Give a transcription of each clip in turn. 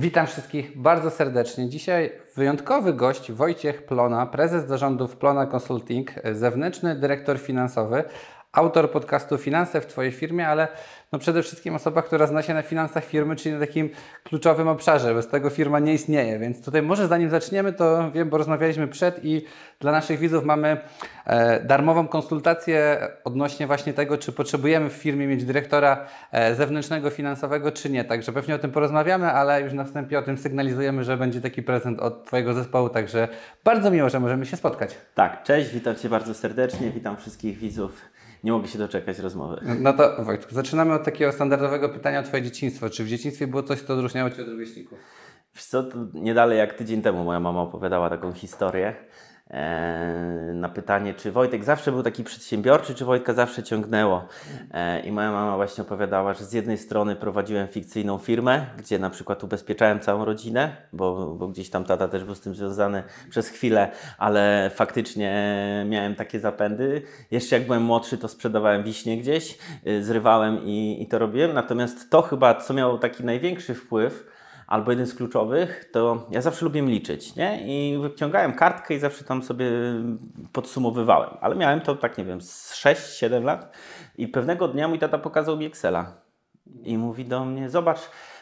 Witam wszystkich bardzo serdecznie. Dzisiaj wyjątkowy gość Wojciech Plona, prezes zarządów Plona Consulting, zewnętrzny dyrektor finansowy, autor podcastu Finanse w Twojej firmie, ale no przede wszystkim osoba, która zna się na finansach firmy, czyli na takim kluczowym obszarze. Bez tego firma nie istnieje. Więc tutaj może zanim zaczniemy, to wiem, bo rozmawialiśmy przed i dla naszych widzów mamy e, darmową konsultację odnośnie właśnie tego, czy potrzebujemy w firmie mieć dyrektora e, zewnętrznego finansowego, czy nie. Także pewnie o tym porozmawiamy, ale już na wstępie o tym sygnalizujemy, że będzie taki prezent od Twojego zespołu. Także bardzo miło, że możemy się spotkać. Tak, cześć, witam Cię bardzo serdecznie, witam wszystkich widzów nie mogę się doczekać rozmowy. No to Wojtku, zaczynamy od takiego standardowego pytania o Twoje dzieciństwo. Czy w dzieciństwie było coś, co odróżniało Cię od rówieśników? Wiesz co, nie dalej jak tydzień temu moja mama opowiadała taką historię. E, na pytanie, czy Wojtek zawsze był taki przedsiębiorczy, czy Wojtka zawsze ciągnęło. E, I moja mama właśnie opowiadała, że z jednej strony prowadziłem fikcyjną firmę, gdzie na przykład ubezpieczałem całą rodzinę, bo, bo gdzieś tam tata też był z tym związany przez chwilę, ale faktycznie miałem takie zapędy. Jeszcze jak byłem młodszy, to sprzedawałem wiśnie gdzieś, y, zrywałem i, i to robiłem. Natomiast to chyba, co miało taki największy wpływ, albo jeden z kluczowych, to ja zawsze lubię liczyć, nie? I wyciągałem kartkę i zawsze tam sobie podsumowywałem. Ale miałem to, tak nie wiem, z 6-7 lat i pewnego dnia mój tata pokazał mi Excela i mówi do mnie, zobacz,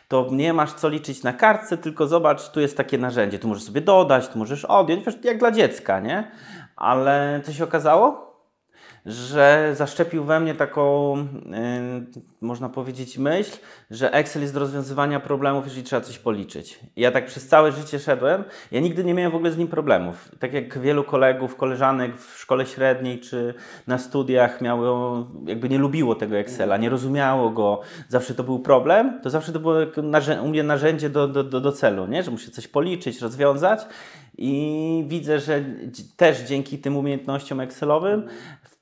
to nie masz co liczyć na kartce, tylko zobacz, tu jest takie narzędzie, tu możesz sobie dodać, tu możesz odjąć, wiesz, jak dla dziecka, nie? Ale co się okazało? Że zaszczepił we mnie taką, yy, można powiedzieć, myśl, że Excel jest do rozwiązywania problemów, jeżeli trzeba coś policzyć. ja tak przez całe życie szedłem, ja nigdy nie miałem w ogóle z nim problemów. Tak jak wielu kolegów, koleżanek w szkole średniej czy na studiach miało, jakby nie lubiło tego Excela, nie rozumiało go, zawsze to był problem, to zawsze to było u mnie narzędzie do, do, do, do celu, nie? że muszę coś policzyć, rozwiązać. I widzę, że też dzięki tym umiejętnościom Excelowym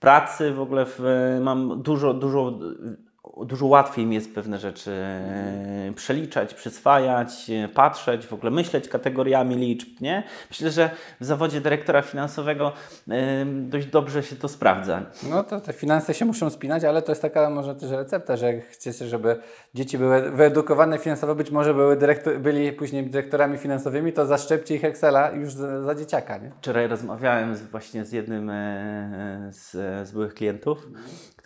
pracy w ogóle w, mam dużo, dużo dużo łatwiej mi jest pewne rzeczy e, przeliczać, przyswajać, e, patrzeć, w ogóle myśleć kategoriami liczb, nie? Myślę, że w zawodzie dyrektora finansowego e, dość dobrze się to sprawdza. No to te finanse się muszą spinać, ale to jest taka może też recepta, że chcecie, żeby dzieci były wyedukowane finansowo, być może były dyrektor, byli później dyrektorami finansowymi, to zaszczepcie ich Excela już za, za dzieciaka, nie? Wczoraj rozmawiałem z, właśnie z jednym z, z byłych klientów,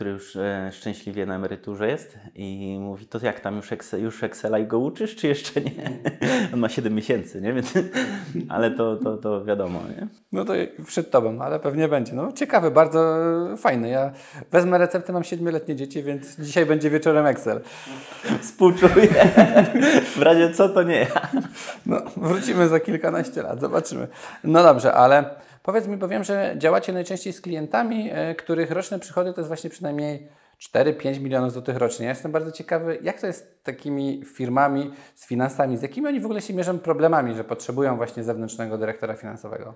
który już szczęśliwie na emeryturze jest i mówi, to jak tam już, Excel, już Excela i go uczysz, czy jeszcze nie? On ma 7 miesięcy, nie? Więc, ale to, to, to wiadomo, nie? No to przed Tobą, ale pewnie będzie. No ciekawy, bardzo fajny. Ja wezmę receptę, mam 7-letnie dzieci, więc dzisiaj będzie wieczorem Excel. Współczuję. W razie co, to nie ja. No, wrócimy za kilkanaście lat, zobaczymy. No dobrze, ale powiedz mi, powiem, że działacie najczęściej z klientami, e, których roczne przychody to jest właśnie przynajmniej 4-5 milionów złotych rocznie. Ja jestem bardzo ciekawy, jak to jest z takimi firmami, z finansami, z jakimi oni w ogóle się mierzą problemami, że potrzebują właśnie zewnętrznego dyrektora finansowego?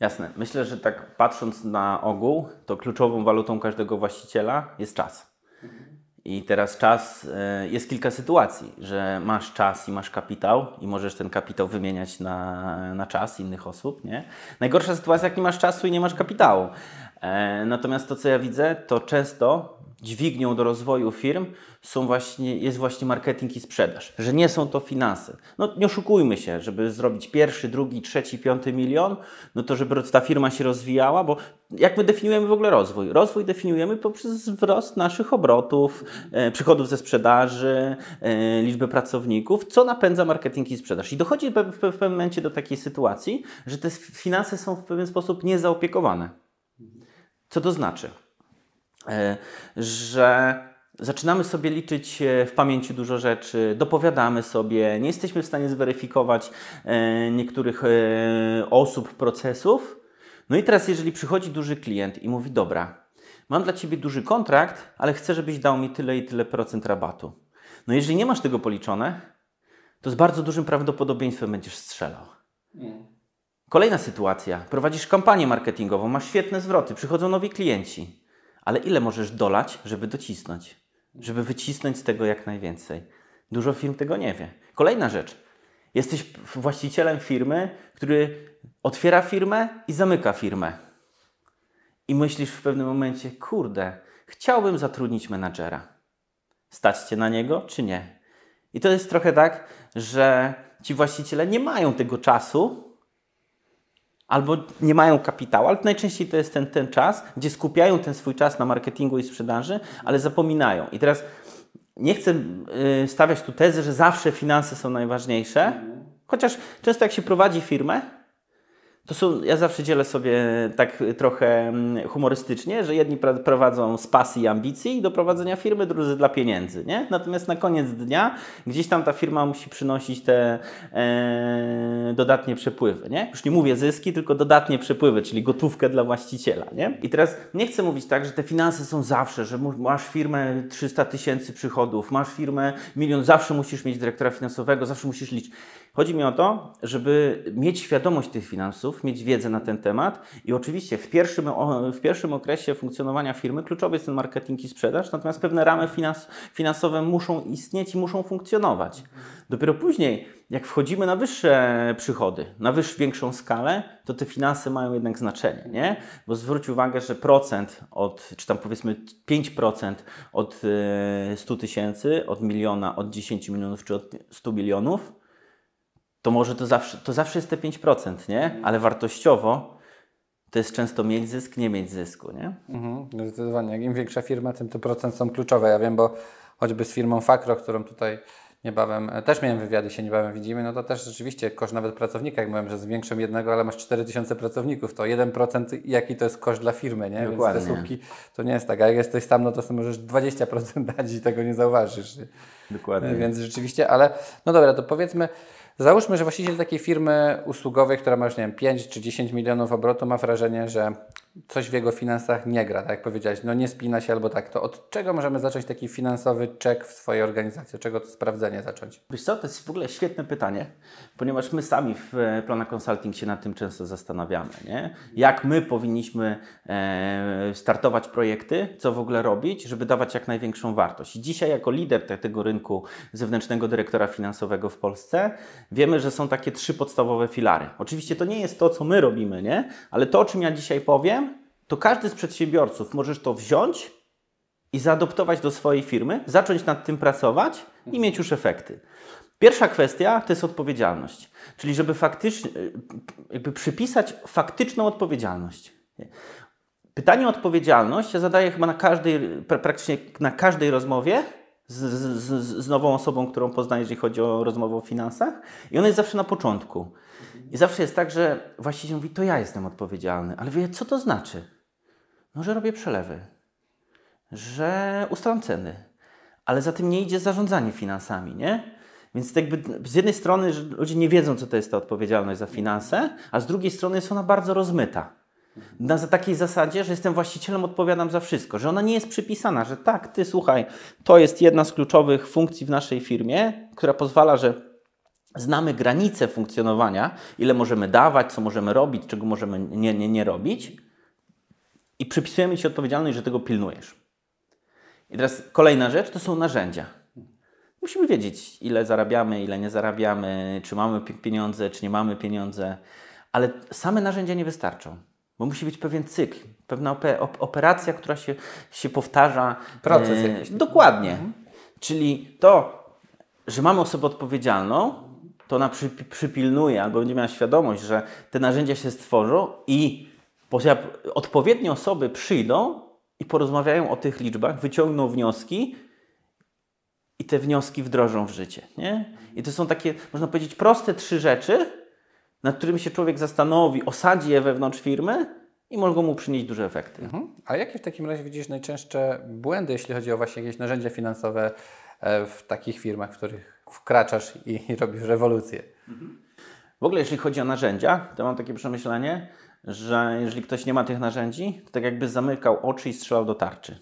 Jasne. Myślę, że tak patrząc na ogół, to kluczową walutą każdego właściciela jest czas. I teraz czas, e, jest kilka sytuacji, że masz czas i masz kapitał i możesz ten kapitał wymieniać na, na czas innych osób. Nie? Najgorsza sytuacja, jak nie masz czasu i nie masz kapitału. E, natomiast to, co ja widzę, to często dźwignią do rozwoju firm są właśnie, jest właśnie marketing i sprzedaż, że nie są to finanse. No nie oszukujmy się, żeby zrobić pierwszy, drugi, trzeci, piąty milion, no to żeby ta firma się rozwijała, bo jak my definiujemy w ogóle rozwój? Rozwój definiujemy poprzez wzrost naszych obrotów, e, przychodów ze sprzedaży, e, liczby pracowników, co napędza marketing i sprzedaż. I dochodzi w, w, w pewnym momencie do takiej sytuacji, że te finanse są w pewien sposób niezaopiekowane. Co to znaczy? E, że zaczynamy sobie liczyć e, w pamięci dużo rzeczy, dopowiadamy sobie, nie jesteśmy w stanie zweryfikować e, niektórych osób, procesów. No i teraz, jeżeli przychodzi duży klient i mówi: Dobra, mam dla ciebie duży kontrakt, ale chcę, żebyś dał mi tyle i tyle procent rabatu. No jeżeli nie masz tego policzone, to z bardzo dużym prawdopodobieństwem będziesz strzelał. Kolejna sytuacja. Prowadzisz kampanię marketingową, masz świetne zwroty, przychodzą nowi klienci ale ile możesz dolać, żeby docisnąć? Żeby wycisnąć z tego jak najwięcej. Dużo firm tego nie wie. Kolejna rzecz. Jesteś właścicielem firmy, który otwiera firmę i zamyka firmę. I myślisz w pewnym momencie, kurde, chciałbym zatrudnić menadżera. Stać cię na niego, czy nie? I to jest trochę tak, że ci właściciele nie mają tego czasu, albo nie mają kapitału, ale najczęściej to jest ten, ten czas, gdzie skupiają ten swój czas na marketingu i sprzedaży, ale zapominają. I teraz nie chcę y, stawiać tu tezy, że zawsze finanse są najważniejsze, chociaż często jak się prowadzi firmę, to są, ja zawsze dzielę sobie tak trochę mm, humorystycznie, że jedni prowadzą z pasji i ambicji do prowadzenia firmy, drudzy dla pieniędzy, nie? Natomiast na koniec dnia gdzieś tam ta firma musi przynosić te e, dodatnie przepływy, nie? Już nie mówię zyski, tylko dodatnie przepływy, czyli gotówkę dla właściciela, nie? I teraz nie chcę mówić tak, że te finanse są zawsze, że masz firmę 300 tysięcy przychodów, masz firmę milion, zawsze musisz mieć dyrektora finansowego, zawsze musisz liczyć. Chodzi mi o to, żeby mieć świadomość tych finansów, mieć wiedzę na ten temat i oczywiście w pierwszym, w pierwszym okresie funkcjonowania firmy kluczowy jest ten marketing i sprzedaż, natomiast pewne ramy finans, finansowe muszą istnieć i muszą funkcjonować. Dopiero później, jak wchodzimy na wyższe przychody, na wyższą, większą skalę, to te finanse mają jednak znaczenie, nie? Bo zwróć uwagę, że procent od, czy tam powiedzmy 5% od 100 e, tysięcy, od miliona, od 10 milionów czy od 100 milionów, to może to zawsze, to zawsze jest te 5%, nie? Ale wartościowo to jest często mieć zysk, nie mieć zysku, nie? Mhm, zdecydowanie. Im większa firma, tym te procent są kluczowe. Ja wiem, bo choćby z firmą Fakro, którą tutaj niebawem, e, też miałem wywiady, się niebawem widzimy, no to też rzeczywiście koszt nawet pracownika, jak mówiłem, że zwiększam jednego, ale masz 4000 pracowników, to 1% jaki to jest koszt dla firmy, nie? Dokładnie. Więc te słupki to nie jest tak, a jak jesteś sam, no to sobie możesz 20% dać i tego nie zauważysz. Dokładnie. Więc rzeczywiście, ale no dobra, to powiedzmy, Załóżmy, że właściciel takiej firmy usługowej, która ma już nie wiem, 5 czy 10 milionów obrotu, ma wrażenie, że coś w jego finansach nie gra, tak jak powiedziałeś, no nie spina się albo tak, to od czego możemy zacząć taki finansowy czek w swojej organizacji? Od czego to sprawdzenie zacząć? Wiesz co, to jest w ogóle świetne pytanie, ponieważ my sami w e, Plana Consulting się nad tym często zastanawiamy, nie? Jak my powinniśmy e, startować projekty, co w ogóle robić, żeby dawać jak największą wartość. I dzisiaj jako lider tego rynku zewnętrznego dyrektora finansowego w Polsce wiemy, że są takie trzy podstawowe filary. Oczywiście to nie jest to, co my robimy, nie? Ale to, o czym ja dzisiaj powiem, to każdy z przedsiębiorców możesz to wziąć i zaadoptować do swojej firmy, zacząć nad tym pracować i mieć już efekty. Pierwsza kwestia to jest odpowiedzialność, czyli żeby faktycznie, jakby przypisać faktyczną odpowiedzialność. Pytanie o odpowiedzialność ja zadaję chyba na każdej, praktycznie na każdej rozmowie z, z, z nową osobą, którą poznaję, jeżeli chodzi o rozmowę o finansach i ona jest zawsze na początku. I zawsze jest tak, że właściciel mówi, to ja jestem odpowiedzialny, ale wie, co to znaczy? No, że robię przelewy, że ustalam ceny, ale za tym nie idzie zarządzanie finansami, nie? Więc jakby z jednej strony ludzie nie wiedzą, co to jest ta odpowiedzialność za finanse, a z drugiej strony jest ona bardzo rozmyta. Na takiej zasadzie, że jestem właścicielem, odpowiadam za wszystko, że ona nie jest przypisana, że tak, ty słuchaj, to jest jedna z kluczowych funkcji w naszej firmie, która pozwala, że znamy granice funkcjonowania, ile możemy dawać, co możemy robić, czego możemy nie, nie, nie robić i przypisujemy Ci odpowiedzialność, że tego pilnujesz. I teraz kolejna rzecz to są narzędzia. Musimy wiedzieć, ile zarabiamy, ile nie zarabiamy, czy mamy pieniądze, czy nie mamy pieniądze, ale same narzędzia nie wystarczą. Bo musi być pewien cykl, pewna operacja, która się, się powtarza. Proces e, jakiś. Dokładnie. Mhm. Czyli to, że mamy osobę odpowiedzialną, to ona przy, przypilnuje albo będzie miała świadomość, że te narzędzia się stworzą i odpowiednie osoby przyjdą i porozmawiają o tych liczbach, wyciągną wnioski i te wnioski wdrożą w życie. Nie? I to są takie, można powiedzieć, proste trzy rzeczy, nad którymi się człowiek zastanowi, osadzi je wewnątrz firmy i mogą mu przynieść duże efekty. Mhm. A jakie w takim razie widzisz najczęstsze błędy, jeśli chodzi o właśnie jakieś narzędzia finansowe e, w takich firmach, w których wkraczasz i robisz rewolucję? Mhm. W ogóle jeśli chodzi o narzędzia, to mam takie przemyślenie, że jeżeli ktoś nie ma tych narzędzi, to tak jakby zamykał oczy i strzelał do tarczy.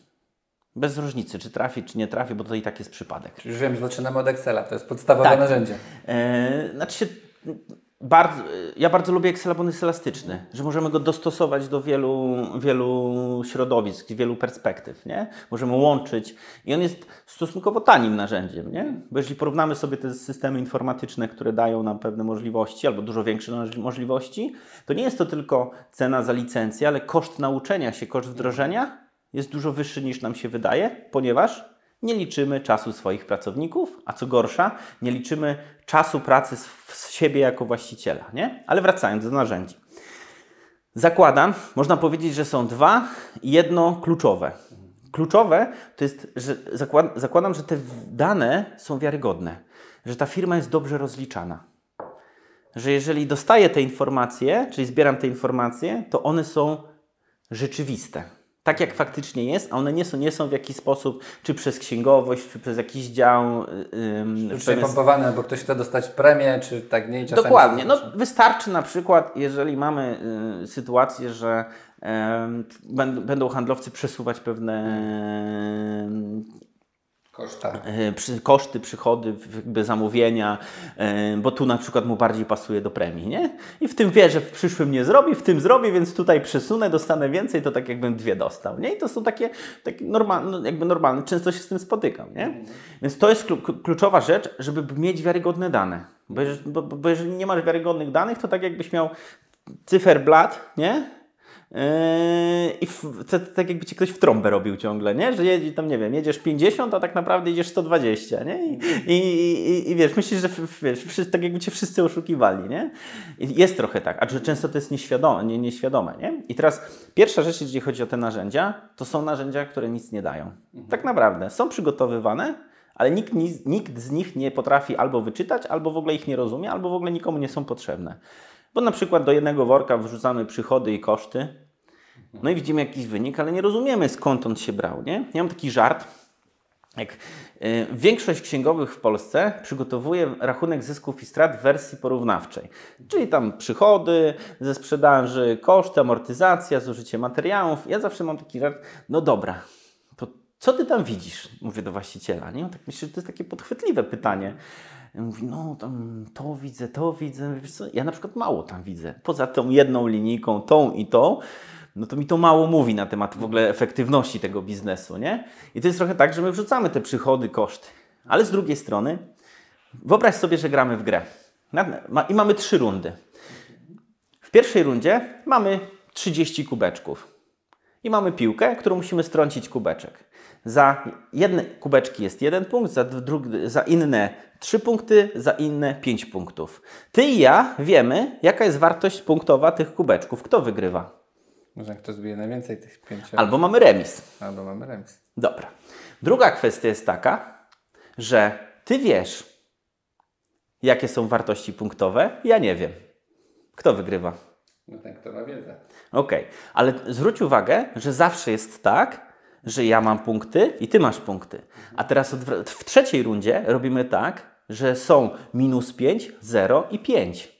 Bez różnicy, czy trafi, czy nie trafi, bo to i tak jest przypadek. Już wiem, że zaczynamy od Excela, to jest podstawowe tak. narzędzie. E, znaczy się, bardzo, ja bardzo lubię Excel, bo jest elastyczny, że możemy go dostosować do wielu, wielu środowisk, wielu perspektyw, nie? Możemy łączyć i on jest stosunkowo tanim narzędziem, nie? Bo jeżeli porównamy sobie te systemy informatyczne, które dają nam pewne możliwości albo dużo większe możliwości, to nie jest to tylko cena za licencję, ale koszt nauczenia się, koszt wdrożenia jest dużo wyższy niż nam się wydaje, ponieważ nie liczymy czasu swoich pracowników, a co gorsza, nie liczymy czasu pracy z, siebie jako właściciela. Nie? Ale wracając do narzędzi. Zakładam, można powiedzieć, że są dwa i jedno kluczowe. Kluczowe to jest, że zakład, zakładam, że te dane są wiarygodne, że ta firma jest dobrze rozliczana. Że jeżeli dostaję te informacje, czyli zbieram te informacje, to one są rzeczywiste tak jak faktycznie jest, a one nie są, nie są w jakiś sposób, czy przez księgowość, czy przez jakiś dział. Yy, Przepompowane, bo ktoś chce dostać premię, czy tak nie czasami Dokładnie. No, wystarczy na przykład, jeżeli mamy y, sytuację, że y, będą handlowcy przesuwać pewne Koszta. E, koszty, przychody, jakby zamówienia, e, bo tu na przykład mu bardziej pasuje do premii, nie? I w tym wie, że w przyszłym nie zrobi, w tym zrobi, więc tutaj przesunę, dostanę więcej, to tak jakbym dwie dostał, nie? I to są takie, takie normalne, no, jakby normalne, często się z tym spotykam, nie? Więc to jest kluczowa rzecz, żeby mieć wiarygodne dane. Bo jeżeli, bo, bo jeżeli nie masz wiarygodnych danych, to tak jakbyś miał cyferblat, nie? Yy, I tak jakby ci ktoś w trąbę robił ciągle, nie? Że jedzie, tam nie wiem, jedziesz 50, a tak naprawdę jedziesz 120, nie? I, i, i, i wiesz, myślisz, że wiesz, tak jakby cię wszyscy oszukiwali, nie? I jest trochę tak, a że często to jest nieświadome, nie, nieświadome, nie? I teraz pierwsza rzecz, jeżeli chodzi o te narzędzia, to są narzędzia, które nic nie dają. Mhm. Tak naprawdę są przygotowywane, ale nikt, nikt z nich nie potrafi albo wyczytać, albo w ogóle ich nie rozumie, albo w ogóle nikomu nie są potrzebne. Bo na przykład do jednego worka wrzucamy przychody i koszty, no i widzimy jakiś wynik, ale nie rozumiemy skąd on się brał. Nie? Ja mam taki żart. Jak y, większość księgowych w Polsce przygotowuje rachunek zysków i strat w wersji porównawczej, czyli tam przychody ze sprzedaży, koszty, amortyzacja, zużycie materiałów. Ja zawsze mam taki żart, no dobra, to co ty tam widzisz? Mówię do właściciela. Nie? Tak myślę, że to jest takie podchwytliwe pytanie. Mówi, no tam to widzę, to widzę. Wiesz co? Ja na przykład mało tam widzę. Poza tą jedną linijką, tą i tą, no to mi to mało mówi na temat w ogóle efektywności tego biznesu, nie? I to jest trochę tak, że my wrzucamy te przychody, koszty. Ale z drugiej strony, wyobraź sobie, że gramy w grę. I mamy trzy rundy. W pierwszej rundzie mamy 30 kubeczków. I mamy piłkę, którą musimy strącić kubeczek. Za jedne kubeczki jest jeden punkt, za, drugi, za inne trzy punkty, za inne pięć punktów. Ty i ja wiemy, jaka jest wartość punktowa tych kubeczków. Kto wygrywa? Może kto zbije najwięcej tych pięciu. Albo mamy remis. Albo mamy remis. Dobra. Druga kwestia jest taka, że ty wiesz, jakie są wartości punktowe, ja nie wiem. Kto wygrywa? No ten, kto ma wiedzę. Okej, okay. ale zwróć uwagę, że zawsze jest tak, że ja mam punkty i ty masz punkty. A teraz w trzeciej rundzie robimy tak, że są minus 5, 0 i 5.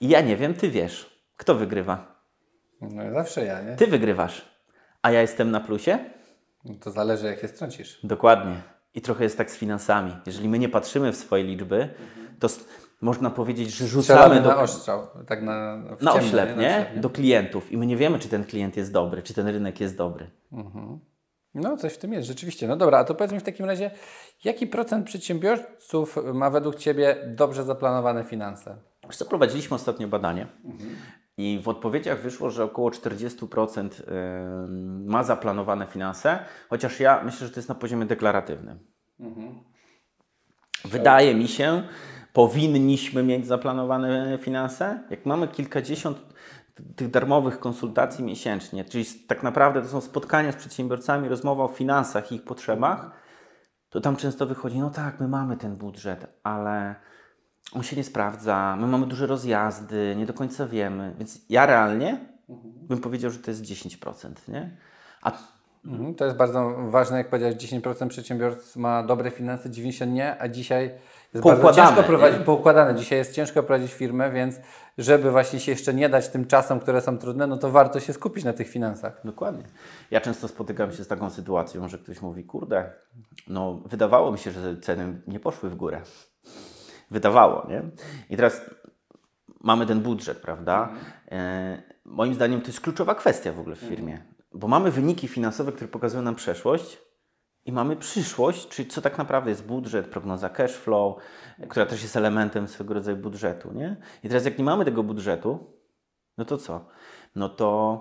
I ja nie wiem, ty wiesz. Kto wygrywa? No zawsze ja, nie? Ty wygrywasz, a ja jestem na plusie? No to zależy, jak je strącisz. Dokładnie. I trochę jest tak z finansami. Jeżeli my nie patrzymy w swoje liczby, to można powiedzieć, że rzucamy do... na ostrzał, tak na, na oślep, nie? nie? Do klientów i my nie wiemy, czy ten klient jest dobry, czy ten rynek jest dobry. Mhm. No, coś w tym jest, rzeczywiście. No dobra, a to powiedz mi w takim razie, jaki procent przedsiębiorców ma według Ciebie dobrze zaplanowane finanse? Wiesz prowadziliśmy ostatnio badanie mhm. I w odpowiedziach wyszło, że około 40% ma zaplanowane finanse, chociaż ja myślę, że to jest na poziomie deklaratywnym. Mhm. Wydaje mi się, powinniśmy mieć zaplanowane finanse. Jak mamy kilkadziesiąt tych darmowych konsultacji miesięcznie, czyli tak naprawdę to są spotkania z przedsiębiorcami, rozmowa o finansach i ich potrzebach, to tam często wychodzi, no tak, my mamy ten budżet, ale on się nie sprawdza, my mamy duże rozjazdy, nie do końca wiemy. Więc ja realnie mhm. bym powiedział, że to jest 10%, nie? A mhm, to jest bardzo ważne, jak powiedziałeś, 10% przedsiębiorstw ma dobre finanse, 90% nie, a dzisiaj jest bardzo ciężko prowadzić, nie? poukładane. Dzisiaj jest ciężko prowadzić firmę, więc żeby właśnie się jeszcze nie dać tym czasom, które są trudne, no to warto się skupić na tych finansach. Dokładnie. Ja często spotykam się z taką sytuacją, że ktoś mówi, kurde, no wydawało mi się, że ceny nie poszły w górę wydawało. Nie? I teraz mamy ten budżet, prawda? E, moim zdaniem to jest kluczowa kwestia w ogóle w firmie, bo mamy wyniki finansowe, które pokazują nam przeszłość. I mamy przyszłość, czyli co tak naprawdę jest budżet, prognoza cash flow, która też jest elementem swego rodzaju budżetu. Nie? I teraz, jak nie mamy tego budżetu, no to co? No to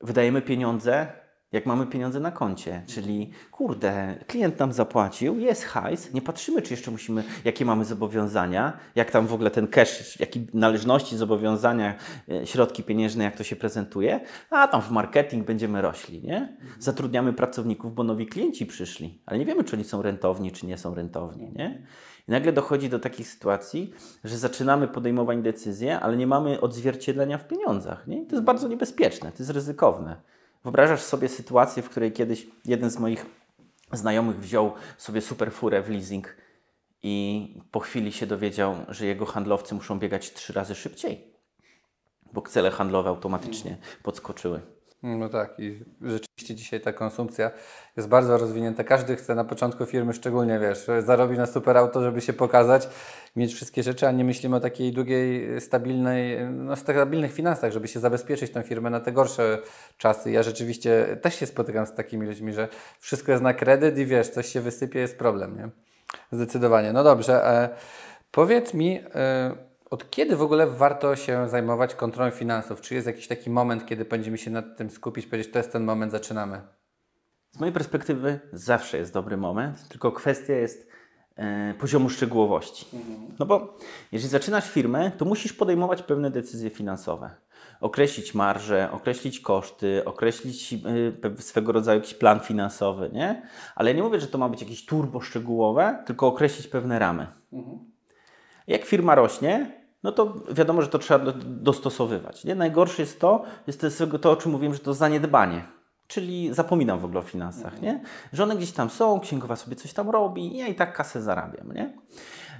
wydajemy pieniądze jak mamy pieniądze na koncie. Czyli kurde, klient nam zapłacił, jest hajs, nie patrzymy, czy jeszcze musimy, jakie mamy zobowiązania, jak tam w ogóle ten cash, jakie należności, zobowiązania, e, środki pieniężne, jak to się prezentuje, a tam w marketing będziemy rośli, nie? Zatrudniamy pracowników, bo nowi klienci przyszli, ale nie wiemy, czy oni są rentowni, czy nie są rentowni, nie? I nagle dochodzi do takich sytuacji, że zaczynamy podejmować decyzje, ale nie mamy odzwierciedlenia w pieniądzach. Nie? I to jest bardzo niebezpieczne, to jest ryzykowne. Wyobrażasz sobie sytuację, w której kiedyś jeden z moich znajomych wziął sobie super furę w leasing i po chwili się dowiedział, że jego handlowcy muszą biegać trzy razy szybciej, bo cele handlowe automatycznie podskoczyły. No tak, i rzeczywiście dzisiaj ta konsumpcja jest bardzo rozwinięta. Każdy chce na początku firmy, szczególnie wiesz, zarobić na super auto, żeby się pokazać, mieć wszystkie rzeczy, a nie myślimy o takiej długiej, stabilnej, no, stabilnych finansach, żeby się zabezpieczyć tą firmę na te gorsze czasy. Ja rzeczywiście też się spotykam z takimi ludźmi, że wszystko jest na kredyt i wiesz, coś się wysypie, jest problem, nie? Zdecydowanie. No dobrze, e, powiedz mi. E, od kiedy w ogóle warto się zajmować kontrolą finansów? Czy jest jakiś taki moment, kiedy będziemy się nad tym skupić, powiedzieć, to jest ten moment, zaczynamy? Z mojej perspektywy zawsze jest dobry moment, tylko kwestia jest e, poziomu szczegółowości. Mhm. No bo jeżeli zaczynasz firmę, to musisz podejmować pewne decyzje finansowe. Określić marże, określić koszty, określić e, swego rodzaju jakiś plan finansowy, nie? Ale ja nie mówię, że to ma być jakieś turbo szczegółowe, tylko określić pewne ramy. Mhm. Jak firma rośnie, no to wiadomo, że to trzeba dostosowywać. Nie? Najgorsze jest to, jest to, to, o czym mówiłem, że to zaniedbanie. Czyli zapominam w ogóle o finansach, nie? Że one gdzieś tam są, księgowa sobie coś tam robi, ja i tak kasę zarabiam, nie?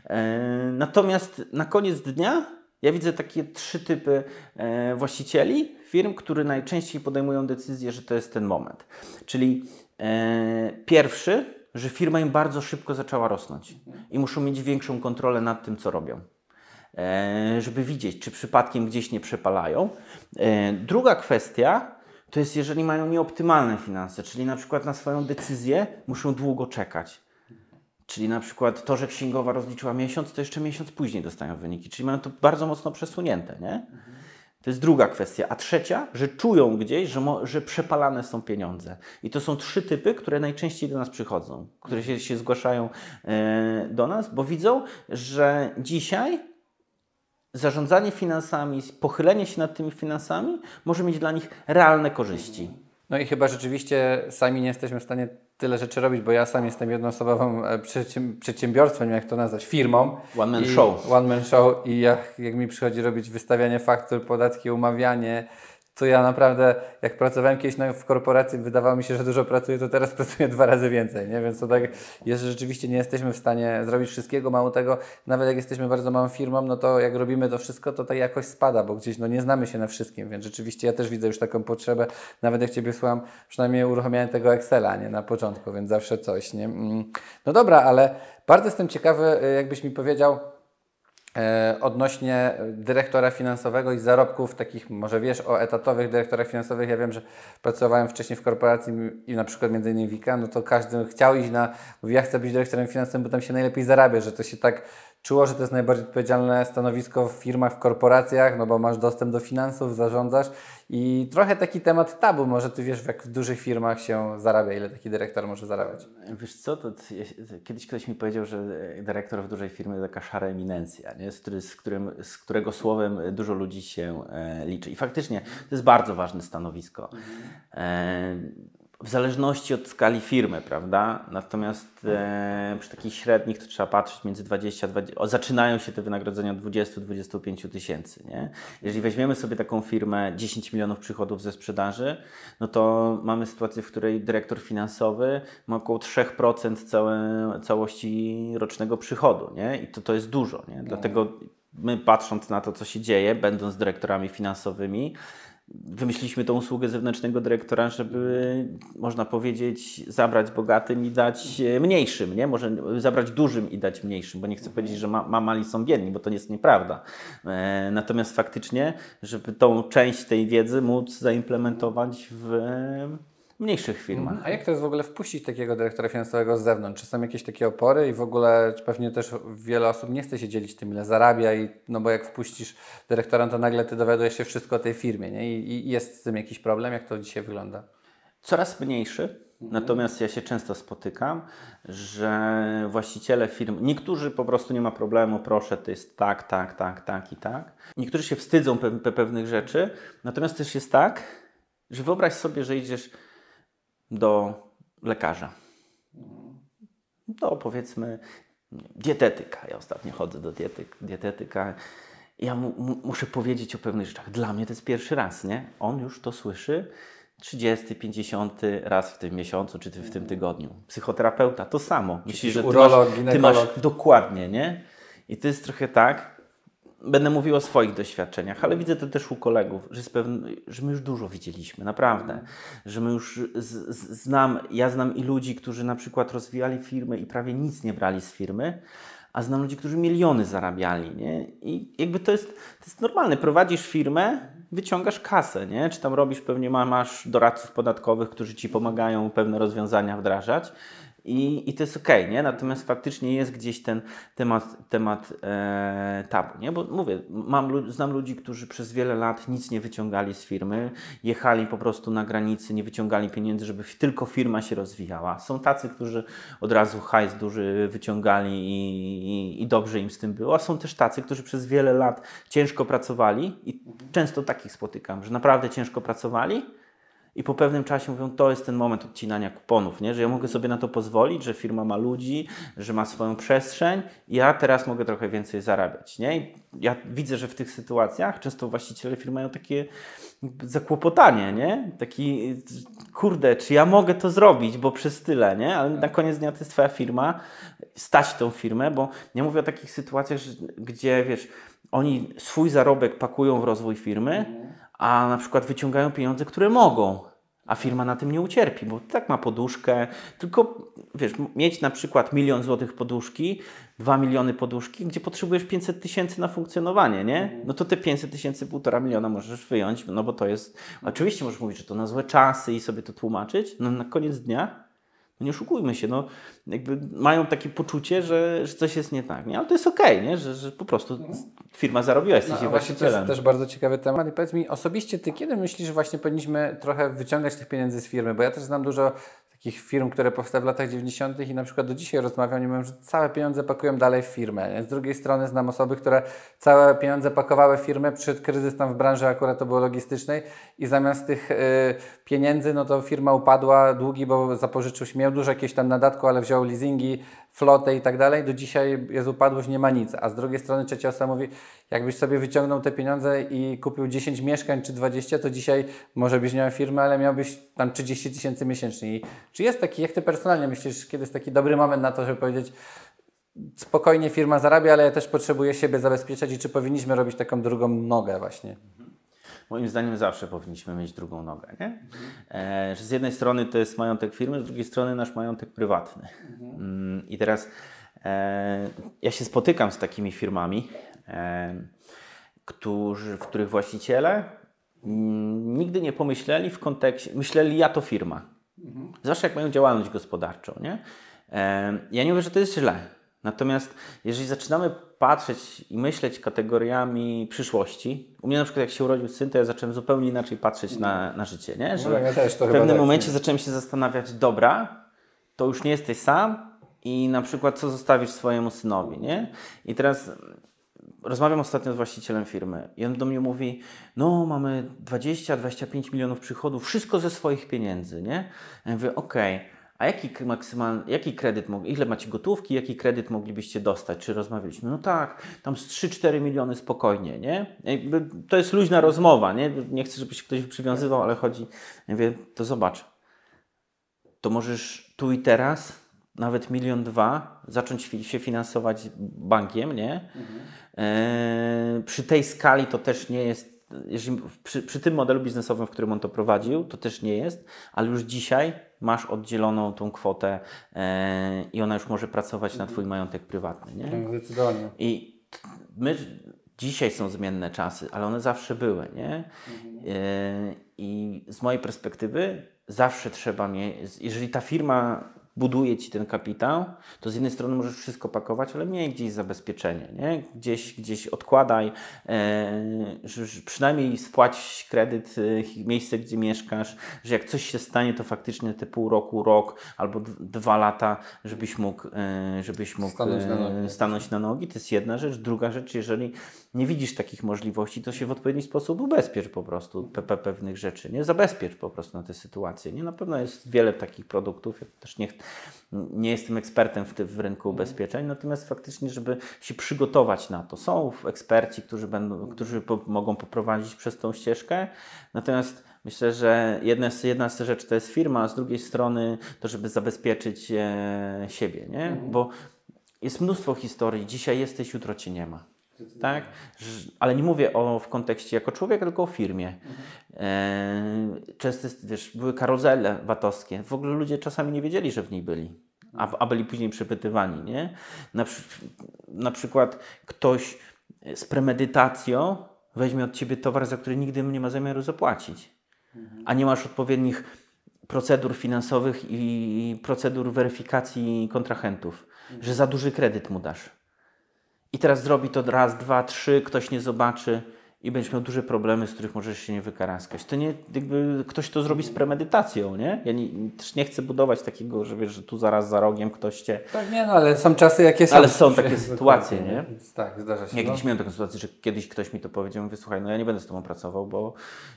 E, natomiast na koniec dnia ja widzę takie trzy typy e, właścicieli firm, które najczęściej podejmują decyzję, że to jest ten moment. Czyli e, pierwszy, że firma im bardzo szybko zaczęła rosnąć i muszą mieć większą kontrolę nad tym, co robią. E, żeby widzieć, czy przypadkiem gdzieś nie przepalają. E, druga kwestia to jest, jeżeli mają nieoptymalne finanse, czyli na przykład na swoją decyzję muszą długo czekać. Czyli na przykład to, że księgowa rozliczyła miesiąc, to jeszcze miesiąc później dostają wyniki. Czyli mają to bardzo mocno przesunięte, nie? To jest druga kwestia. A trzecia, że czują gdzieś, że, że przepalane są pieniądze. I to są trzy typy, które najczęściej do nas przychodzą, które się, się zgłaszają e, do nas, bo widzą, że dzisiaj zarządzanie finansami, pochylenie się nad tymi finansami może mieć dla nich realne korzyści. No i chyba rzeczywiście sami nie jesteśmy w stanie tyle rzeczy robić, bo ja sam jestem jednoosobowym e, przedsiębiorstwem, jak to nazwać, firmą. One man show. One man show i jak, jak mi przychodzi robić wystawianie faktur, podatki, umawianie, to ja naprawdę, jak pracowałem kiedyś w korporacji, wydawało mi się, że dużo pracuję, to teraz pracuję dwa razy więcej, nie? Więc to tak jest, że rzeczywiście nie jesteśmy w stanie zrobić wszystkiego, mało tego, nawet jak jesteśmy bardzo małą firmą, no to jak robimy to wszystko, to ta jakość spada, bo gdzieś no nie znamy się na wszystkim, więc rzeczywiście ja też widzę już taką potrzebę, nawet jak Ciebie słucham, przynajmniej uruchamiałem tego Excela, nie? Na początku, więc zawsze coś, nie? Mm. No dobra, ale bardzo jestem ciekawy, jakbyś mi powiedział, odnośnie dyrektora finansowego i zarobków takich, może wiesz o etatowych dyrektorach finansowych. Ja wiem, że pracowałem wcześniej w korporacji i na przykład między innymi Wika, no to każdy chciał iść na, mówi ja chcę być dyrektorem finansowym, bo tam się najlepiej zarabia, że to się tak czuło, że to jest najbardziej odpowiedzialne stanowisko w firmach, w korporacjach, no bo masz dostęp do finansów, zarządzasz i trochę taki temat tabu, może ty wiesz, jak w dużych firmach się zarabia, ile taki dyrektor może zarabiać. Wiesz co, to, kiedyś ktoś mi powiedział, że dyrektor w dużej firmie to taka szara eminencja, nie? Z, którym, z którego słowem dużo ludzi się e, liczy. I faktycznie to jest bardzo ważne stanowisko. Mhm. E, w zależności od skali firmy, prawda? Natomiast e, przy takich średnich to trzeba patrzeć między 20 a 20, o, zaczynają się te wynagrodzenia od 20-25 tysięcy, nie? Jeżeli weźmiemy sobie taką firmę 10 milionów przychodów ze sprzedaży, no to mamy sytuację, w której dyrektor finansowy ma około 3% całe, całości rocznego przychodu, nie? I to, to jest dużo, nie? Dlatego my patrząc na to, co się dzieje, będąc dyrektorami finansowymi, wymyśliliśmy tą usługę zewnętrznego dyrektora, żeby można powiedzieć zabrać bogatym i dać e, mniejszym, nie? Może zabrać dużym i dać mniejszym, bo nie chcę powiedzieć, że ma, ma mali są biedni, bo to jest nieprawda. E, natomiast faktycznie, żeby tą część tej wiedzy móc zaimplementować w mniejszych firmach. Mhm. A jak to jest w ogóle wpuścić takiego dyrektora finansowego z zewnątrz? Czy są jakieś takie opory i w ogóle pewnie też wiele osób nie chce się dzielić tym, ile zarabia i no bo jak wpuścisz dyrektora, to nagle ty dowiadujesz się wszystko o tej firmie, nie? I, I, jest z tym jakiś problem? Jak to dzisiaj wygląda? coraz mniejszy. Natomiast ja się często spotykam, że właściciele firm, niektórzy po prostu nie ma problemu, proszę, to jest tak, tak, tak, tak i tak. Niektórzy się wstydzą pe pe pewnych rzeczy, natomiast też jest tak, że wyobraź sobie, że idziesz do lekarza. Do powiedzmy dietetyka. Ja ostatnio chodzę do dietyk, dietetyka. Ja mu, mu, muszę powiedzieć o pewnych rzeczach. Dla mnie to jest pierwszy raz, nie? On już to słyszy 30, 50 raz w tym miesiącu czy w tym tygodniu. Psychoterapeuta to samo. Myślisz, że ty urolog, masz, ty masz dokładnie, nie? I to jest trochę tak, będę mówił o swoich doświadczeniach, ale widzę to też u kolegów, że, że my już dużo widzieliśmy, naprawdę. Że my już z, z, znam, ja znam i ludzi, którzy na przykład rozwijali firmy i prawie nic nie brali z firmy, a znam ludzi, którzy miliony zarabiali, nie? I jakby to jest, to jest normalne. Prowadzisz firmę, wyciągasz kasę, nie? Czy tam robisz, pewnie masz doradców podatkowych, którzy Ci pomagają pewne rozwiązania wdrażać i, i to jest ok, nie? Natomiast faktycznie jest gdzieś ten temat, temat e, tabu, nie? Bo mówię, mam, znam ludzi, którzy przez wiele lat nic nie wyciągali z firmy, jechali po prostu na granicy, nie wyciągali pieniędzy, żeby tylko firma się rozwijała. Są tacy, którzy od razu hajs duży wyciągali i, i, i dobrze im z tym było, a są też tacy, którzy przez wiele lat ciężko pracowali i często takich spotykam, że naprawdę ciężko pracowali, i po pewnym czasie mówią, to jest ten moment odcinania kuponów, nie? że ja mogę sobie na to pozwolić, że firma ma ludzi, że ma swoją przestrzeń ja teraz mogę trochę więcej zarabiać. Nie? Ja widzę, że w tych sytuacjach często właściciele firmy mają takie zakłopotanie, nie? Taki, kurde, czy ja mogę to zrobić, bo przez tyle, nie? Ale na koniec dnia to jest Twoja firma, stać tą firmę, bo nie mówię o takich sytuacjach, gdzie, wiesz, oni swój zarobek pakują w rozwój firmy, a na przykład wyciągają pieniądze, które mogą, a firma na tym nie ucierpi, bo tak ma poduszkę, tylko wiesz, mieć na przykład milion złotych poduszki, dwa miliony poduszki, gdzie potrzebujesz 500 tysięcy na funkcjonowanie, nie? No to te 500 tysięcy, półtora miliona możesz wyjąć, no bo to jest, oczywiście możesz mówić, że to na złe czasy i sobie to tłumaczyć, no na koniec dnia nie oszukujmy się, no, jakby mają takie poczucie, że, że coś jest nie tak, nie? ale to jest okej, okay, że, że po prostu firma zarobiła, jesteś no, właścicielem. To jest też bardzo ciekawy temat i powiedz mi osobiście, Ty kiedy myślisz, że właśnie powinniśmy trochę wyciągać tych pieniędzy z firmy, bo ja też znam dużo takich firm, które powstały w latach 90. i na przykład do dzisiaj rozmawiam i mówią, że całe pieniądze pakują dalej w firmę. Z drugiej strony znam osoby, które całe pieniądze pakowały w firmę, przyszedł kryzys tam w branży akurat to było logistycznej i zamiast tych y, pieniędzy, no to firma upadła, długi, bo zapożyczył się, miał dużo jakieś tam nadatku, ale wziął leasingi, flotę i tak dalej, do dzisiaj jest upadłość, nie ma nic. A z drugiej strony trzecia osoba mówi, jakbyś sobie wyciągnął te pieniądze i kupił 10 mieszkań czy 20, to dzisiaj może byś miał firmę, ale miałbyś tam 30 tysięcy miesięcznie. I czy jest taki, jak Ty personalnie myślisz, kiedy jest taki dobry moment na to, żeby powiedzieć, spokojnie firma zarabia, ale ja też potrzebuję siebie zabezpieczać i czy powinniśmy robić taką drugą nogę właśnie? Moim zdaniem zawsze powinniśmy mieć drugą nogę. Nie? E, że z jednej strony to jest majątek firmy, z drugiej strony nasz majątek prywatny. Mm, I teraz e, ja się spotykam z takimi firmami, e, którzy, w których właściciele mm, nigdy nie pomyśleli w kontekście, myśleli ja to firma. Zwłaszcza jak mają działalność gospodarczą. Nie? E, ja nie mówię, że to jest źle. Natomiast jeżeli zaczynamy patrzeć i myśleć kategoriami przyszłości, u mnie na przykład jak się urodził syn, to ja zacząłem zupełnie inaczej patrzeć na, na życie. Nie? Że no, ja w pewnym tak, momencie zacząłem się zastanawiać, dobra, to już nie jesteś sam i na przykład co zostawisz swojemu synowi. Nie? I teraz rozmawiam ostatnio z właścicielem firmy i on do mnie mówi, no mamy 20-25 milionów przychodów, wszystko ze swoich pieniędzy, nie? Ja mówię, okej, okay, a jaki maksymalny, jaki kredyt, ile macie gotówki, jaki kredyt moglibyście dostać, czy rozmawialiśmy? No tak, tam z 3-4 miliony spokojnie, nie? To jest luźna rozmowa, nie? Nie chcę, żeby się ktoś przywiązywał, ale chodzi, ja mówię, to zobacz, to możesz tu i teraz nawet milion dwa, zacząć się finansować bankiem, nie? Mhm. E, przy tej skali to też nie jest, jeżeli, przy, przy, tym modelu biznesowym, w którym on to prowadził, to też nie jest, ale już dzisiaj masz oddzieloną tą kwotę e, i ona już może pracować na Twój majątek prywatny, nie? Tak, zdecydowanie. I my, dzisiaj są zmienne czasy, ale one zawsze były, nie? Mhm. E, I z mojej perspektywy zawsze trzeba mieć, jeżeli ta firma buduje ci ten kapitał, to z jednej strony możesz wszystko pakować, ale miej gdzieś zabezpieczenie, nie? Gdzieś, gdzieś odkładaj, e, że, przynajmniej spłać kredyt, e, miejsce, gdzie mieszkasz, że jak coś się stanie, to faktycznie te pół roku, rok albo dwa lata, żebyś mógł, e, żebyś mógł Stanąć na stanąć na nogi. To jest jedna rzecz. Druga rzecz, jeżeli nie widzisz takich możliwości, to się w odpowiedni sposób ubezpiecz po prostu pe- pe- pewnych rzeczy, nie? Zabezpiecz po prostu na tę sytuację, nie? Na pewno jest wiele takich produktów, ja też nie, nie jestem ekspertem w, w rynku ubezpieczeń, natomiast faktycznie, żeby się przygotować na to. Są eksperci, którzy, będą, którzy po, mogą poprowadzić przez tą ścieżkę, natomiast myślę, że jedna z, jedna z rzeczy to jest firma, a z drugiej strony to, żeby zabezpieczyć e, siebie, nie? Bo jest mnóstwo historii, dzisiaj jesteś, jutro cię nie ma. Tak? Ale nie mówię o, w kontekście jako człowieka, tylko o firmie. E, często wiesz, były karuzele VAT-owskie. W ogóle ludzie czasami nie wiedzieli, że w niej byli, a, a byli później przepytywani. Nie? Na, na przykład ktoś z premedytacją weźmie od ciebie towar, za który nigdy nie ma zamiaru zapłacić, a nie masz odpowiednich procedur finansowych i procedur weryfikacji kontrahentów, że za duży kredyt mu dasz. I teraz zrobi to raz, dwa, trzy, ktoś nie zobaczy i będziesz miał duże problemy, z których możesz się nie wykaraskać. To nie, jakby ktoś to zrobi z premedytacją, nie? Ja nie, też nie chcę budować takiego, że wiesz, że tu zaraz za rogiem ktoś cię... Tak, nie, no ale są czasy, jakie są. Ale są takie sytuacje, nie? Tak, zdarza się. Ja no. kiedyś miałem taką sytuację, że kiedyś ktoś mi to powiedział, mówię, słuchaj, no ja nie będę z tobą pracował, bo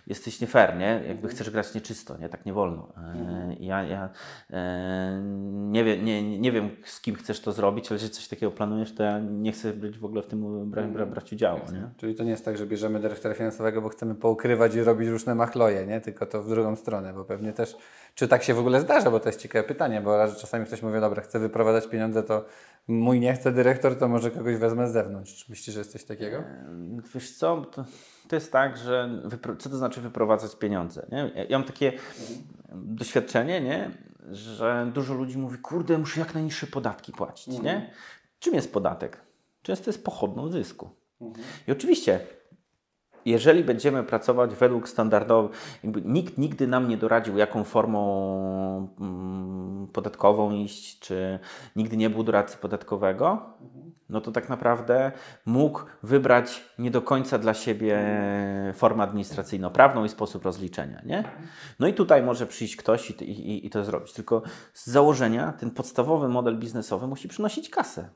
jesteś nie fair, nie? Jakby chcesz grać nieczysto, nie? Tak nie wolno. E, ja ja e, nie, wiem, nie, nie wiem, z kim chcesz to zrobić, ale jeżeli coś takiego planujesz, to ja nie chcę być w ogóle w tym bra, bra, brać udziału, nie? Czyli to nie jest tak, że bierzemy dyrektora finansowego, bo chcemy poukrywać i robić różne machloje, nie? Tylko to w drugą stronę, bo pewnie też, czy tak się w ogóle zdarza, bo to jest ciekawe pytanie, bo raz, czasami ktoś mówi, dobra, chcę wyprowadzać pieniądze, to mój nie chce dyrektor, to może kogoś wezmę z zewnątrz. Czy myślisz, że jest coś takiego? Wiesz co, to, to jest tak, że co to znaczy wyprowadzać pieniądze, nie? Ja, ja mam takie doświadczenie, nie? Że dużo ludzi mówi, kurde, muszę jak najniższe podatki płacić, nie? Czym jest podatek? Często jest pochodną zysku. I oczywiście, jeżeli będziemy pracować według standardowych, nikt nigdy nam nie doradził, jaką formą mm, podatkową iść, czy nigdy nie był doradcy podatkowego, no to tak naprawdę mógł wybrać nie do końca dla siebie formę administracyjno-prawną i sposób rozliczenia, nie? No i tutaj może przyjść ktoś i, i, i to zrobić. Tylko z założenia ten podstawowy model biznesowy musi przynosić kasę.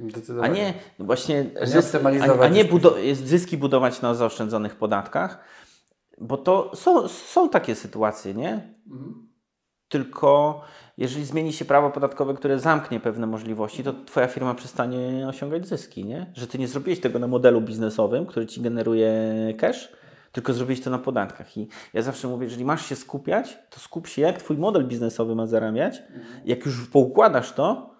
A Zdecydowanie. nie no właśnie zysk, a, a nie budo- zyski budować na zaoszczędzonych podatkach, bo to są, są takie sytuacje, nie? Tylko jeżeli zmieni się prawo podatkowe, które zamknie pewne możliwości, to Twoja firma przestanie osiągać zyski, nie? Że Ty nie zrobiłeś tego na modelu biznesowym, który Ci generuje cash, tylko zrobiłeś to na podatkach. I ja zawsze mówię, jeżeli masz się skupiać, to skup się, jak Twój model biznesowy ma zarabiać. Jak już poukładasz to,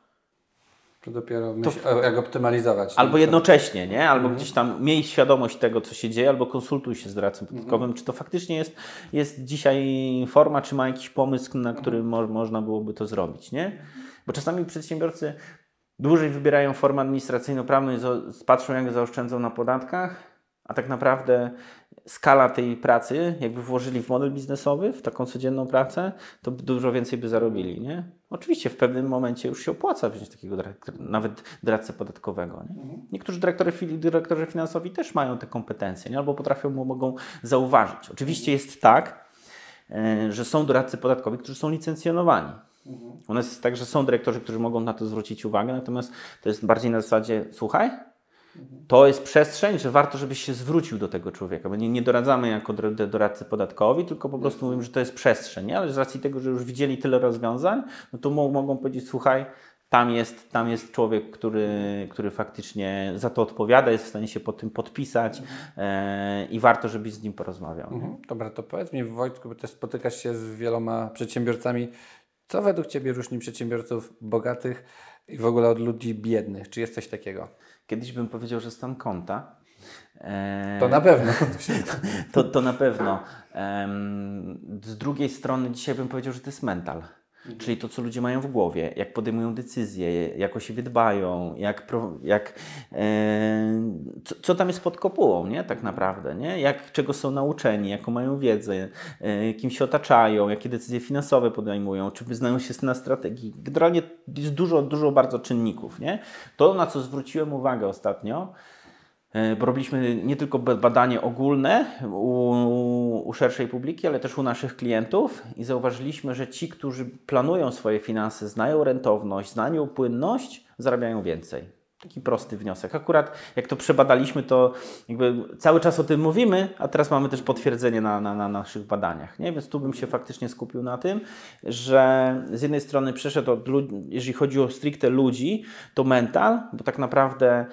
To dopiero myśl, o, jak optymalizować. Albo jednocześnie, nie? Albo gdzieś tam miej świadomość tego, co się dzieje, albo konsultuj się z doradcą podatkowym, czy to faktycznie jest, jest dzisiaj forma, czy ma jakiś pomysł, na który mo można byłoby to zrobić, nie? Bo czasami przedsiębiorcy dłużej wybierają formę administracyjno-prawną i patrzą, jak zaoszczędzą na podatkach, a tak naprawdę skala tej pracy, jakby włożyli w model biznesowy, w taką codzienną pracę, to dużo więcej by zarobili, nie? Oczywiście w pewnym momencie już się opłaca wziąć takiego dyrektora, nawet doradcę podatkowego, nie? Niektórzy dyrektorzy, dyrektorzy finansowi też mają te kompetencje, nie? Albo potrafią, mogą zauważyć. Oczywiście jest tak, e, że są doradcy podatkowi, którzy są licencjonowani. U nas jest tak, że są dyrektorzy, którzy mogą na to zwrócić uwagę, natomiast to jest bardziej na zasadzie, słuchaj, to jest przestrzeń, że warto, żebyś się zwrócił do tego człowieka. Bo nie, nie doradzamy jako dor- doradcy podatkowi, tylko po prostu mówimy, że to jest przestrzeń. Nie? Ale z racji tego, że już widzieli tyle rozwiązań, no to mo- mogą powiedzieć, słuchaj, tam jest, tam jest człowiek, który, który faktycznie za to odpowiada, jest w stanie się pod tym podpisać e, i warto, żebyś z nim porozmawiał. Mhm. Dobra, to powiedz mi Wojtku, bo też spotykasz się z wieloma przedsiębiorcami. Co według Ciebie różni przedsiębiorców bogatych i w ogóle od ludzi biednych? Czy jest coś takiego? Kiedyś bym powiedział, że stan konta. E, To na pewno. to, to na pewno. Z drugiej strony dzisiaj bym powiedział, że to jest mental. Czyli to, co ludzie mają w głowie, jak podejmują decyzje, jak o siebie dbają, jak, jak, e, co, co, tam jest pod kopułą, nie? tak naprawdę, nie? Jak, czego są nauczeni, jaką mają wiedzę, e, kim się otaczają, jakie decyzje finansowe podejmują, czy wyznają się na strategii. Generalnie jest dużo, dużo bardzo czynników. Nie? To, na co zwróciłem uwagę ostatnio, bo robiliśmy nie tylko badanie ogólne u, u, szerszej publiki, ale też u naszych klientów i zauważyliśmy, że ci, którzy planują swoje finanse, znają rentowność, znają płynność, zarabiają więcej. Taki prosty wniosek. Akurat jak to przebadaliśmy, to jakby cały czas o tym mówimy, a teraz mamy też potwierdzenie na, na, na naszych badaniach. Nie? Więc tu bym się faktycznie skupił na tym, że z jednej strony przeszedł od, jeżeli chodzi o stricte ludzi, to mental, bo tak naprawdę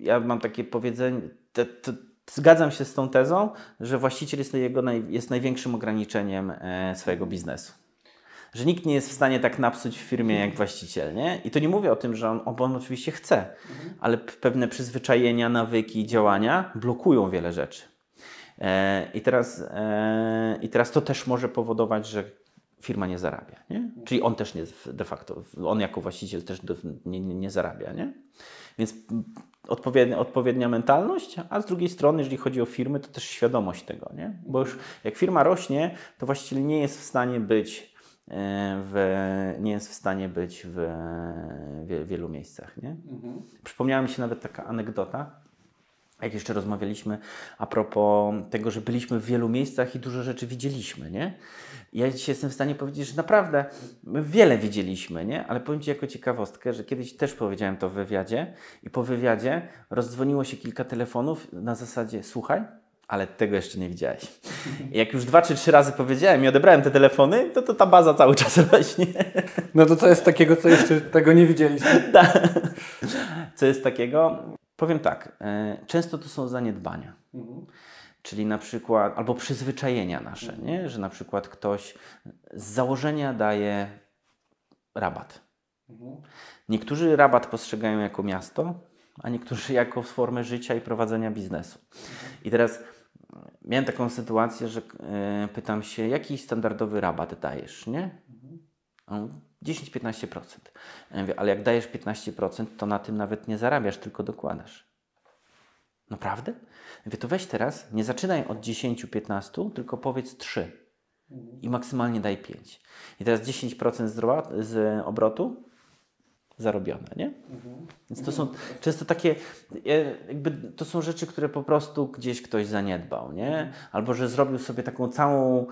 ja mam takie powiedzenie, te, te, zgadzam się z tą tezą, że właściciel jest, jego naj, jest największym ograniczeniem e, swojego biznesu. Że nikt nie jest w stanie tak napsuć w firmie jak właściciel, nie? I to nie mówię o tym, że on, on oczywiście chce, ale pewne przyzwyczajenia, nawyki, działania blokują wiele rzeczy. E, i, teraz, e, I teraz to też może powodować, że firma nie zarabia, nie? Czyli on też nie, de facto, on jako właściciel też nie, nie, nie zarabia, nie? Więc odpowiednia, odpowiednia mentalność, a z drugiej strony, jeżeli chodzi o firmy, to też świadomość tego, nie? Bo już jak firma rośnie, to właściciel nie jest w stanie być e, w, nie jest w stanie być w, w wielu miejscach. Nie? Mhm. Przypomniała mi się nawet taka anegdota, jak jeszcze rozmawialiśmy a propos tego, że byliśmy w wielu miejscach i dużo rzeczy widzieliśmy, nie? Ja dzisiaj jestem w stanie powiedzieć, że naprawdę wiele widzieliśmy, nie? Ale powiem Ci jako ciekawostkę, że kiedyś też powiedziałem to w wywiadzie i po wywiadzie rozdzwoniło się kilka telefonów na zasadzie słuchaj, ale tego jeszcze nie widziałeś. I jak już dwa czy trzy razy powiedziałem i odebrałem te telefony, to, to ta baza cały czas rośnie. No to co jest takiego, co jeszcze tego nie widzieliśmy? Tak. Co jest takiego? Powiem tak, e, często to są zaniedbania. Mhm. Czyli na przykład, albo przyzwyczajenia nasze, nie? że na przykład ktoś z założenia daje rabat. Mhm. Niektórzy rabat postrzegają jako miasto, a niektórzy jako formę życia i prowadzenia biznesu. Mhm. I teraz miałem taką sytuację, że e, pytam się, jaki standardowy rabat dajesz, nie? 10-15%. Ja mówię, ale jak dajesz 15%, to na tym nawet nie zarabiasz, tylko dokładasz. Naprawdę? Ja mówię, to weź teraz, nie zaczynaj od 10-15, tylko powiedz 3 i maksymalnie daj 5. I teraz 10% z, z obrotu zarobione, nie? Mhm. Więc to są często takie, jakby to są rzeczy, które po prostu gdzieś ktoś zaniedbał, nie? Albo że zrobił sobie taką całą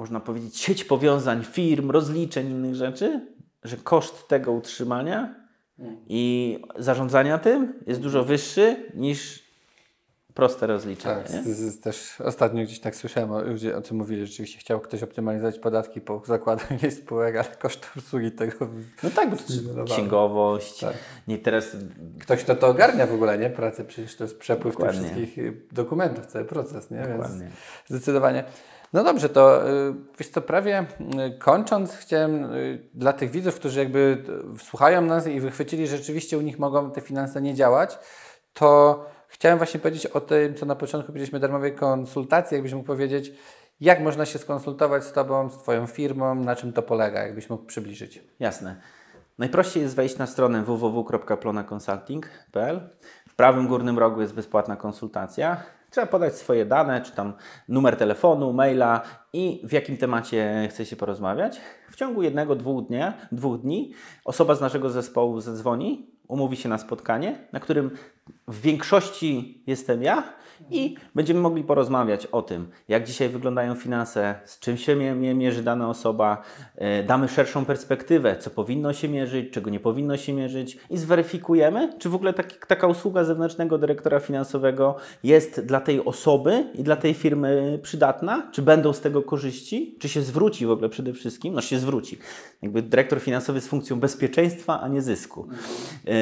można powiedzieć, sieć powiązań firm, rozliczeń, innych rzeczy, że koszt tego utrzymania i zarządzania tym jest dużo wyższy niż proste rozliczenie. Tak, z, też ostatnio gdzieś tak słyszałem, ludzie o tym mówili, że rzeczywiście chciał ktoś optymalizować podatki po zakładaniu spółek, ale koszt obsługi tego No tak, bo to księgowość. Tak. Nie teraz... Ktoś to to ogarnia w ogóle, nie? Pracę, przecież to jest przepływ Dokładnie. tych wszystkich dokumentów, cały proces, nie? Dokładnie. Więc zdecydowanie. No dobrze, to y, wiesz co, prawie y, kończąc, chciałem y, dla tych widzów, którzy jakby słuchają nas i wychwycili, że rzeczywiście u nich mogą te finanse nie działać, to chciałem właśnie powiedzieć o tym, co na początku powiedzieliśmy, darmowej konsultacji, jakbyś mógł powiedzieć, jak można się skonsultować z Tobą, z Twoją firmą, na czym to polega, jakbyś mógł przybliżyć. Jasne. Najprościej jest wejść na stronę www.plonaconsulting.pl. W prawym górnym rogu jest bezpłatna konsultacja. Trzeba podać swoje dane, czy tam numer telefonu, maila i w jakim temacie chce się porozmawiać. W ciągu jednego, dwóch, dnia, dwóch dni osoba z naszego zespołu zadzwoni, umówi się na spotkanie, na którym w większości jestem ja i będziemy mogli porozmawiać o tym, jak dzisiaj wyglądają finanse, z czym się mierzy dana osoba, e, damy szerszą perspektywę, co powinno się mierzyć, czego nie powinno się mierzyć i zweryfikujemy, czy w ogóle taki, taka usługa zewnętrznego dyrektora finansowego jest dla tej osoby i dla tej firmy przydatna, czy będą z tego korzyści, czy się zwróci w ogóle przede wszystkim, no się zwróci. Jakby dyrektor finansowy z funkcją bezpieczeństwa, a nie zysku. Yy,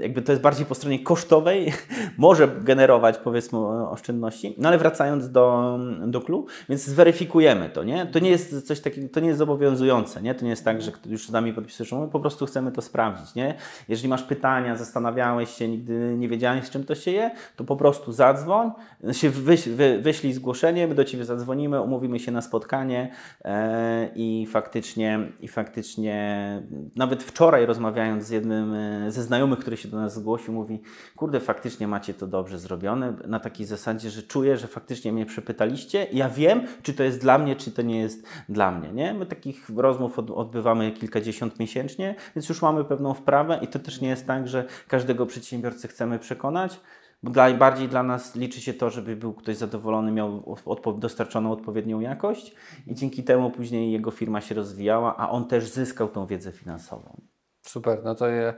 jakby to jest bardziej po stronie kosztów kosztowej może generować powiedzmy oszczędności. No ale wracając do, do klu, więc zweryfikujemy to, nie? To nie jest coś takiego, to nie jest zobowiązujące, nie? To nie jest tak, że już z nami podpisujesz umowę, po prostu chcemy to sprawdzić, nie? Jeżeli masz pytania, zastanawiałeś się, nigdy nie wiedziałeś z czym to się je, to po prostu zadzwoń, się wyś, wy, wyślij zgłoszenie, my do Ciebie zadzwonimy, umówimy się na spotkanie e, i faktycznie, i faktycznie nawet wczoraj rozmawiając z jednym e, ze znajomych, który się do nas zgłosił, mówi, kurde, faktycznie macie to dobrze zrobione, na takiej zasadzie, że czuję, że faktycznie mnie przepytaliście ja wiem, czy to jest dla mnie, czy to nie jest dla mnie, nie? My takich rozmów odbywamy kilkadziesiąt miesięcznie, więc już mamy pewną wprawę i to też nie jest tak, że każdego przedsiębiorcę chcemy przekonać, bo dla, bardziej dla nas liczy się to, żeby był ktoś zadowolony, miał odpo dostarczoną odpowiednią jakość i dzięki temu później jego firma się rozwijała, a on też zyskał tą wiedzę finansową. Super, no to ja,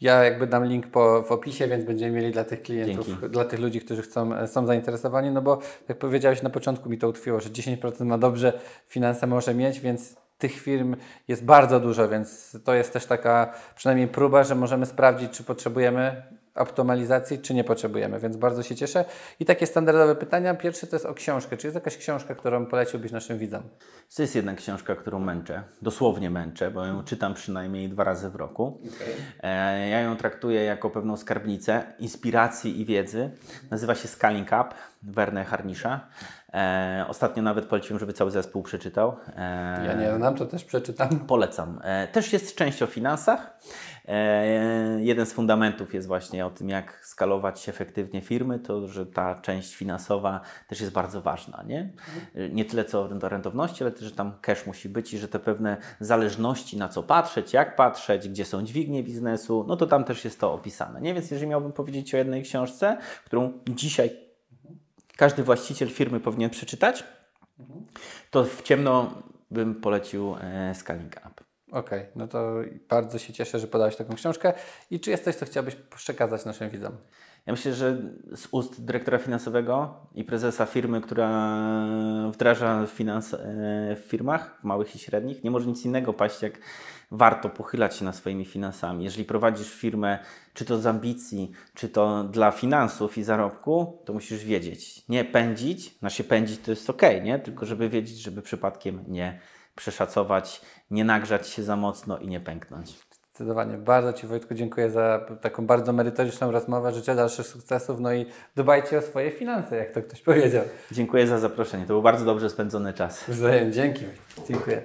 ja jakby dam link po, w opisie, więc będziemy mieli dla tych klientów, Dzięki. dla tych ludzi, którzy chcą, są zainteresowani, no bo jak powiedziałeś na początku mi to utkwiło, że 10% ma dobrze finanse może mieć, więc tych firm jest bardzo dużo, więc to jest też taka przynajmniej próba, że możemy sprawdzić, czy potrzebujemy optymalizacji, czy nie potrzebujemy, więc bardzo się cieszę. I takie standardowe pytania. Pierwsze to jest o książkę. Czy jest jakaś książka, którą poleciłbyś naszym widzom? To jest jedna książka, którą męczę, dosłownie męczę, bo ją czytam przynajmniej dwa razy w roku. Okay. E, ja ją traktuję jako pewną skarbnicę inspiracji i wiedzy. Nazywa się Scaling Up Werner Harnisza. E, ostatnio nawet poleciłem, żeby cały zespół przeczytał. E, ja nie znam, to też przeczytam. Polecam. E, też jest część o finansach. E, jeden z fundamentów jest właśnie o tym, jak skalować efektywnie firmy, to że ta część finansowa też jest bardzo ważna. Nie, nie tyle co do rentowności, ale też, że tam cash musi być i że te pewne zależności, na co patrzeć, jak patrzeć, gdzie są dźwignie biznesu, no to tam też jest to opisane. Nie? Więc jeżeli miałbym powiedzieć o jednej książce, którą dzisiaj każdy właściciel firmy powinien przeczytać, to w ciemno bym polecił e, Scaling Up. Okej, okay, no to bardzo się cieszę, że podałeś taką książkę. I czy jest coś, co chciałbyś przekazać naszym widzom? Ja myślę, że z ust dyrektora finansowego i prezesa firmy, która wdraża finans e, w firmach, w małych i średnich, nie może nic innego paść, jak warto pochylać się nad swoimi finansami. Jeżeli prowadzisz firmę, czy to z ambicji, czy to dla finansów i zarobku, to musisz wiedzieć. Nie pędzić, na się pędzić to jest ok, nie? tylko żeby wiedzieć, żeby przypadkiem nie przeszacować, nie nagrzać się za mocno i nie pęknąć. Zdecydowanie. Bardzo Ci Wojtku dziękuję za taką bardzo merytoryczną rozmowę. Życzę dalszych sukcesów, no i dbajcie o swoje finanse, jak to ktoś powiedział. Dziękuję za zaproszenie. To był bardzo dobrze spędzony czas. Wzajem, dzięki. Dziękuję.